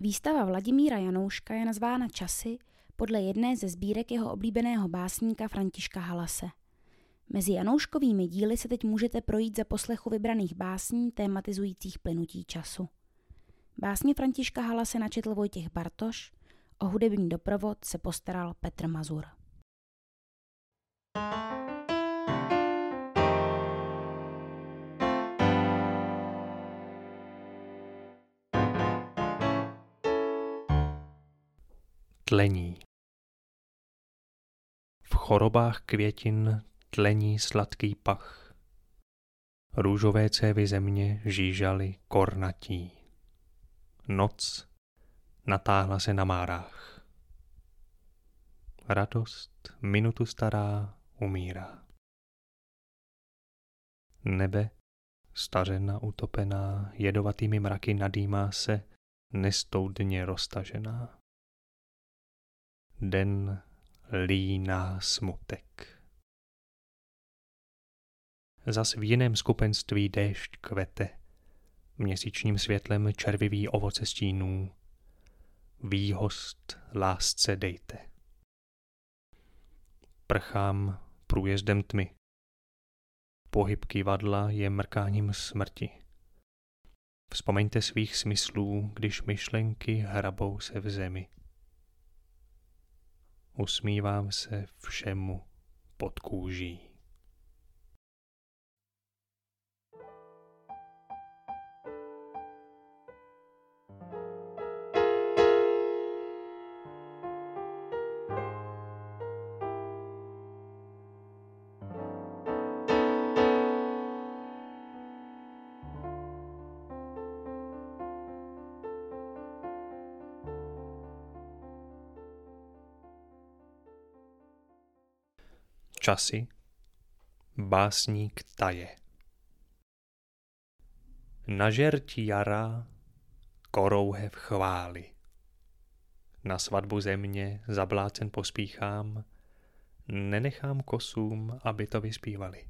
Výstava Vladimíra Janouška je nazvána Časy podle jedné ze sbírek jeho oblíbeného básníka Františka Halase. Mezi Janouškovými díly se teď můžete projít za poslechu vybraných básní tématizujících plynutí času. Básně Františka Halase načetl Vojtěch Bartoš, o hudební doprovod se postaral Petr Mazur. Tlení V chorobách květin tlení sladký pach. Růžové cévy země žížaly kornatí. Noc natáhla se na márách. Radost minutu stará umírá. Nebe, stařena utopená, jedovatými mraky nadýmá se, nestoudně roztažená. Den líná smutek. Zas v jiném skupenství déšť kvete, měsíčním světlem červivý ovoce stínů, výhost lásce dejte. Prchám průjezdem tmy. Pohyb kývadla je mrkáním smrti. Vzpomeňte svých smyslů, když myšlenky hrabou se v zemi. Usmívám se všemu pod kůží. Časy Básník taje Na žerti jara korouhev chvály. Na svatbu země zablácen pospíchám, nenechám kosům, aby to vyspívali.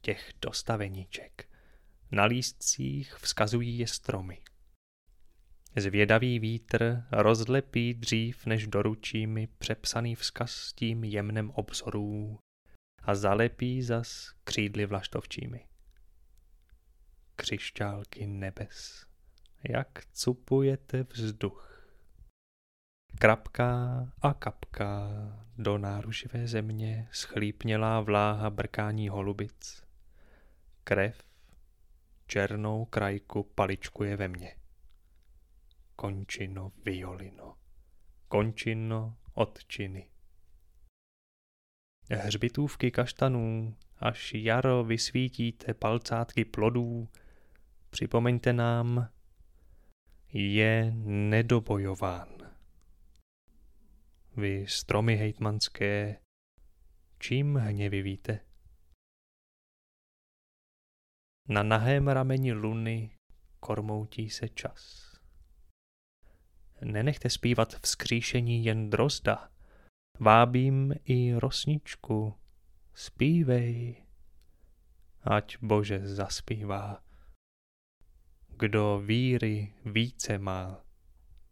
Těch dostaveníček na lístcích vzkazují je stromy. Zvědavý vítr rozlepí dřív, než doručí mi přepsaný vzkaz s tím jemnem obzorů a zalepí zas křídly vlaštovčími. Křišťálky nebes, jak cupujete vzduch. Krapka a kapka do náruživé země schlípnělá vláha brkání holubic. Krev černou krajku paličkuje ve mně končino violino, končino odčiny. Hřbitůvky kaštanů, až jaro vysvítíte palcátky plodů, připomeňte nám, je nedobojován. Vy stromy hejtmanské, čím hněvy víte? Na nahém rameni luny kormoutí se čas. Nenechte zpívat vzkříšení jen drozda. Vábím i rosničku. Zpívej. Ať Bože zaspívá. Kdo víry více má,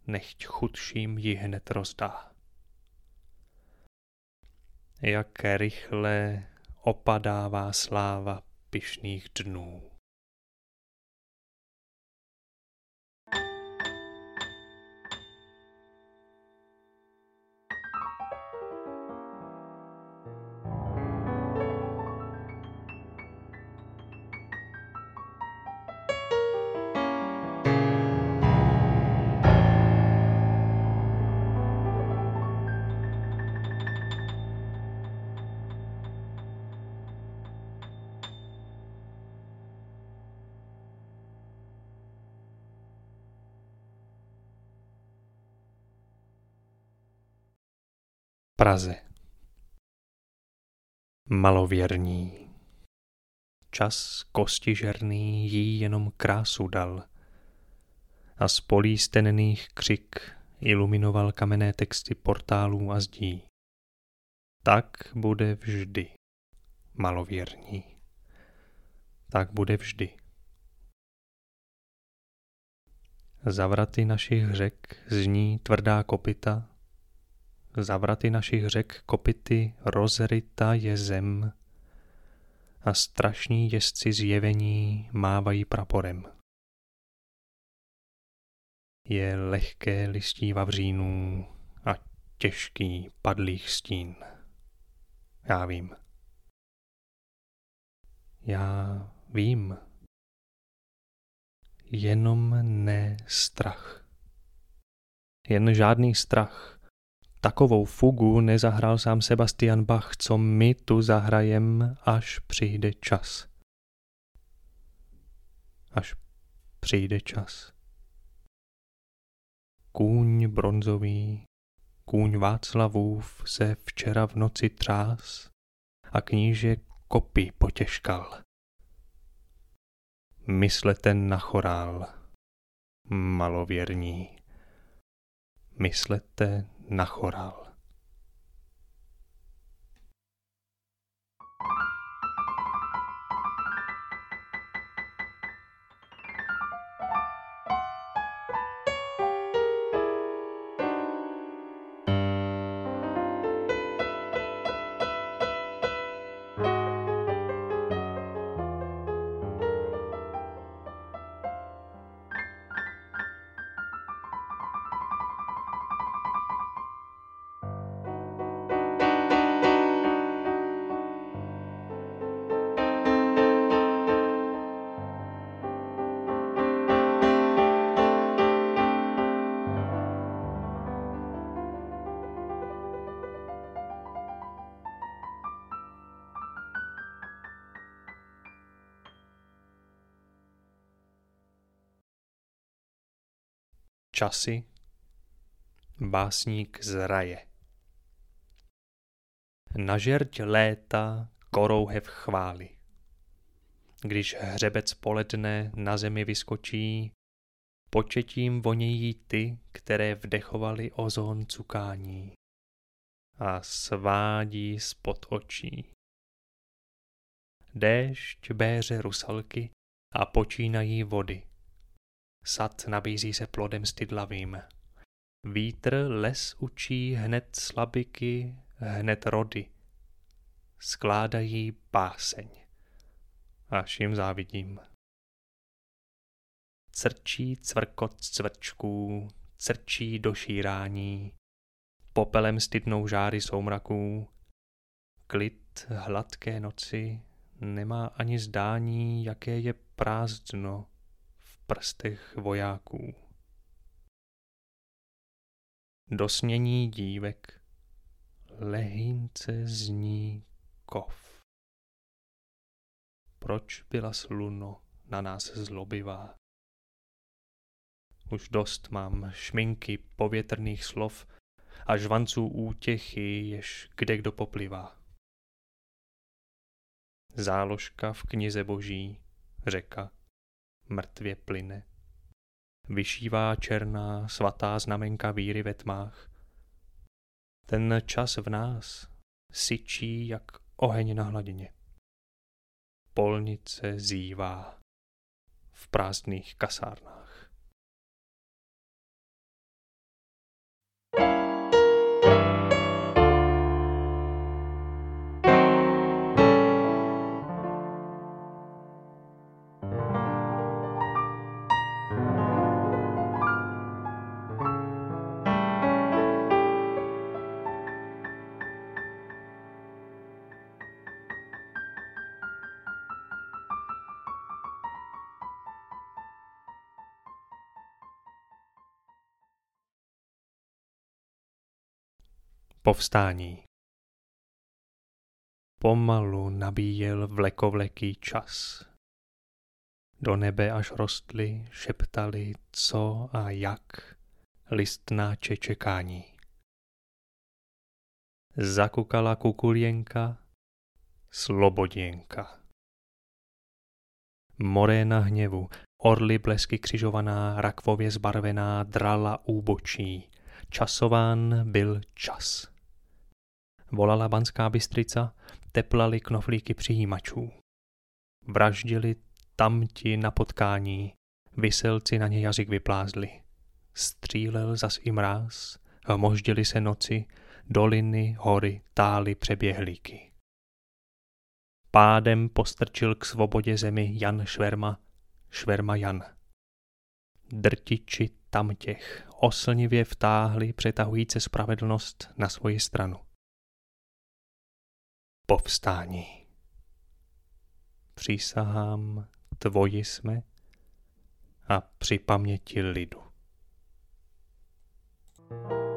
nechť chudším ji hned rozdá. Jak rychle opadává sláva pyšných dnů. Praze. Malověrní. Čas kostižerný jí jenom krásu dal a z polí stenených křik iluminoval kamenné texty portálů a zdí. Tak bude vždy, malověrní. Tak bude vždy. Za vraty našich řek zní tvrdá kopita, za vraty našich řek kopity rozryta je zem a strašní jezdci zjevení mávají praporem. Je lehké listí vavřínů a těžký padlých stín. Já vím. Já vím. Jenom ne strach. Jen žádný strach. Takovou fugu nezahrál sám Sebastian Bach, co my tu zahrajem, až přijde čas. Až přijde čas. Kůň bronzový, kůň Václavův se včera v noci třás a kníže kopy potěžkal. Myslete na chorál, malověrní. Myslete na časy, básník z raje. Na žerť léta korouhev chvály. Když hřebec poledne na zemi vyskočí, početím vonějí ty, které vdechovali ozon cukání a svádí spod očí. Déšť béře rusalky a počínají vody. Sad nabízí se plodem stydlavým. Vítr les učí hned slabiky, hned rody. Skládají báseň. Až jim závidím. Crčí cvrkot cvrčků, crčí do šírání, popelem stydnou žáry soumraků. Klid hladké noci nemá ani zdání, jaké je prázdno prstech vojáků. Dosnění dívek lehínce zní kov. Proč byla sluno na nás zlobivá? Už dost mám šminky povětrných slov a žvanců útěchy, jež kde kdo poplivá. Záložka v knize boží, řeka, mrtvě plyne. Vyšívá černá svatá znamenka víry ve tmách. Ten čas v nás syčí jak oheň na hladině. Polnice zývá v prázdných kasárnách. Povstání Pomalu nabíjel vlekovleký čas. Do nebe až rostly, šeptali, co a jak, listnáče čekání. Zakukala kukulěnka, sloboděnka. Moréna hněvu, orly blesky křižovaná, rakvově zbarvená, drala úbočí. Časován byl čas volala Banská Bystrica, teplali knoflíky přijímačů. Vraždili tamti na potkání, Vyselci na ně jazyk vyplázli. Střílel zas i mráz, hmoždili se noci, doliny, hory, tály přeběhlíky. Pádem postrčil k svobodě zemi Jan Šverma, Šverma Jan. Drtiči tam těch oslnivě vtáhli přetahujíce spravedlnost na svoji stranu. Povstání. Přísahám, tvoji jsme a při paměti lidu. thank you